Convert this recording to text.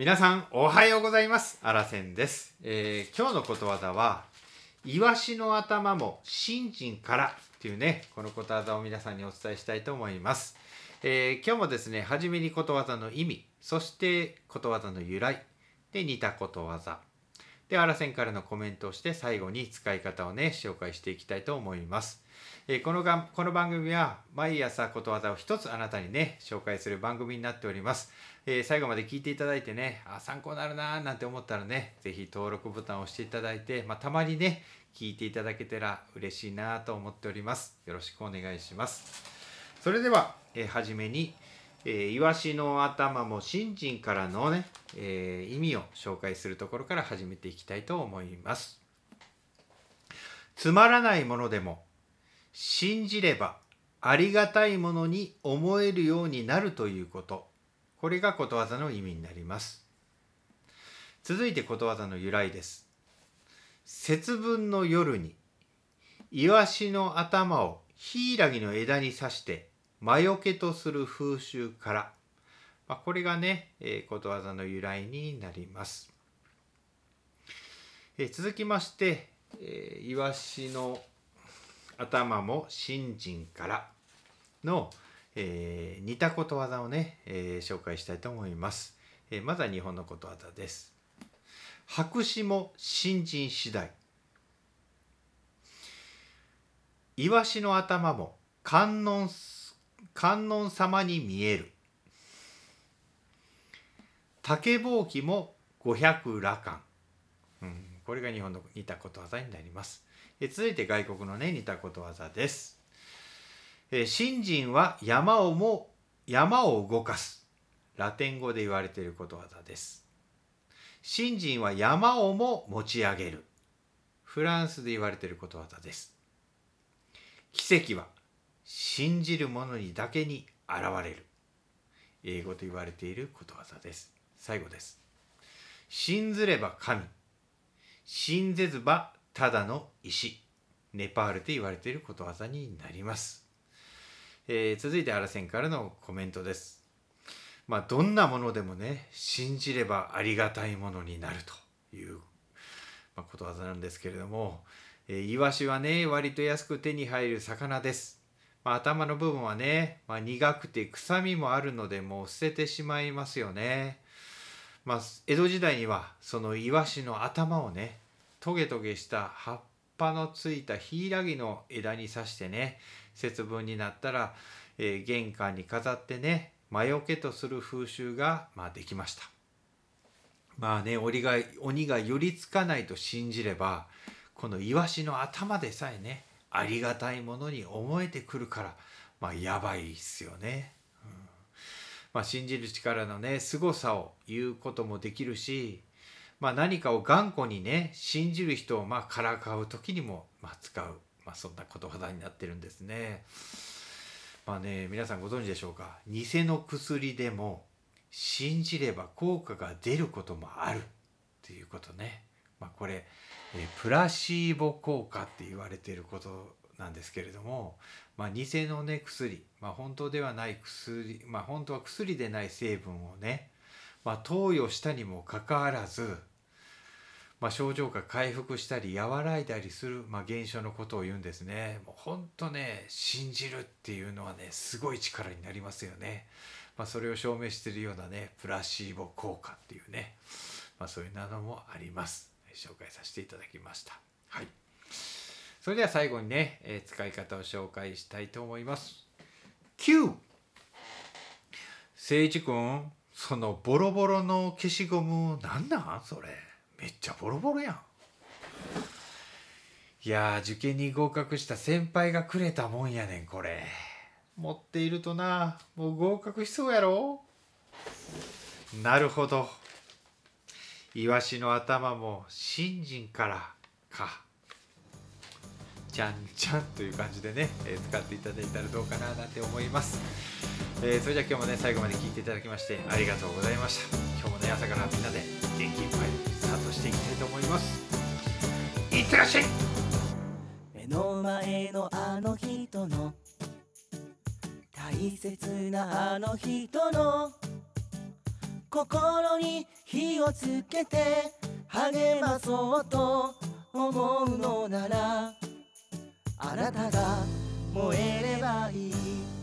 皆さんおはようございます。あらせんです、えー今日のことわざはイワシの頭も新人からというねこのことわざを皆さんにお伝えしたいと思います、えー今日もですね初めにことわざの意味そしてことわざの由来で似たことわざ。であらせんからのコメントをして最後に使い方をね紹介していきたいと思います。えーこのがこの番組は毎朝ことわざを一つあなたにね紹介する番組になっております、えー最後まで聞いていただいてねあ参考になるなーなんて思ったらね是非登録ボタンを押していただいて、まあ、たまにね聞いていただけたら嬉しいなと思っております。よろしくお願いします。それでは、えー初めに、えーイワシの頭も新人からのね、えー意味を紹介するところから始めていきたいと思います。つまらないものでも信じればありがたいものに思えるようになるということ。これがことわざの意味になります。続いてことわざの由来です。節分の夜にイワシの頭をヒイラギの枝に刺して魔除けとする風習から、まあ、これがね、えーことわざの由来になります、えー続きまして、えーイワシの頭も新人からの、えー似たことわざをね、えー紹介したいと思います、えーまずは日本のことわざです。白紙も新人次第。イワシの頭も観音観音様に見える。竹ぼうきも五百羅漢、うん、これが日本の似たことわざになります。え続いて外国のね似たことわざです。え信心は山をも山を動かす。ラテン語で言われていることわざです。信心は山をも持ち上げる。フランスで言われていることわざです。奇跡は信じる者にだけに現れる。英語と言われていることわざです。最後です。信ずれば神。信ぜずばただの石。ネパールで言われていることわざになります、えー続いてアラセンからのコメントです。まあどんなものでもね信じればありがたいものになるという、ま、ことわざなんですけれども、えーイワシはね割と安く手に入る魚です。まあ、頭の部分はね、まあ、苦くて臭みもあるのでもう捨ててしまいますよね。まあ、江戸時代にはそのイワシの頭をねトゲトゲした葉っぱのついたヒイラギの枝に刺してね節分になったら、えー玄関に飾ってね魔除けとする風習が、まあ、できました。まあね鬼が鬼が寄りつかないと信じればこのイワシの頭でさえねありがたいものに思えてくるからまあやばいっすよね。うんまあ、信じる力のね凄さを言うこともできるし、まあ、何かを頑固にね信じる人をまあからかう時にもまあ使う、まあ、そんなことわざになってるんですね。まあね皆さんご存知でしょうか？偽の薬でも信じれば効果が出ることもあるっていうことね。まあ、これえープラシーボ効果って言われていることなんですけれども、まあ、偽のね薬、まあ、本当ではない薬、まあ、本当は薬でない成分をね、まあ、投与したにもかかわらず、まあ、症状が回復したり和らいだりする、まあ、現象のことを言うんですね。もう本当ね信じるっていうのはねすごい力になりますよね。まあ、それを証明しているようなねプラシーボ効果っていうね、まあ、そういうのもあります。紹介させていただきました。はい。それでは最後にね、えー使い方を紹介したいと思います。9! 誠一くん、そのボロボロの消しゴムなんなんそれ？めっちゃボロボロやん。いや、受験に合格した先輩がくれたもんやねん、これ。持っているとな、もう合格しそうやろ？なるほど。イワシの頭も新人からか。じゃんじゃんという感じでね、えー使っていただいたらどうかななんて思います、えーそれじゃあ今日もね最後まで聞いていただきましてありがとうございました。今日もね朝からみんなで元気いっぱいスタートしていきたいと思います。いってらっしゃい！目の前のあの人の。大切なあの人の。心に火をつけて励まそうと思うのならあなたが燃えればいい。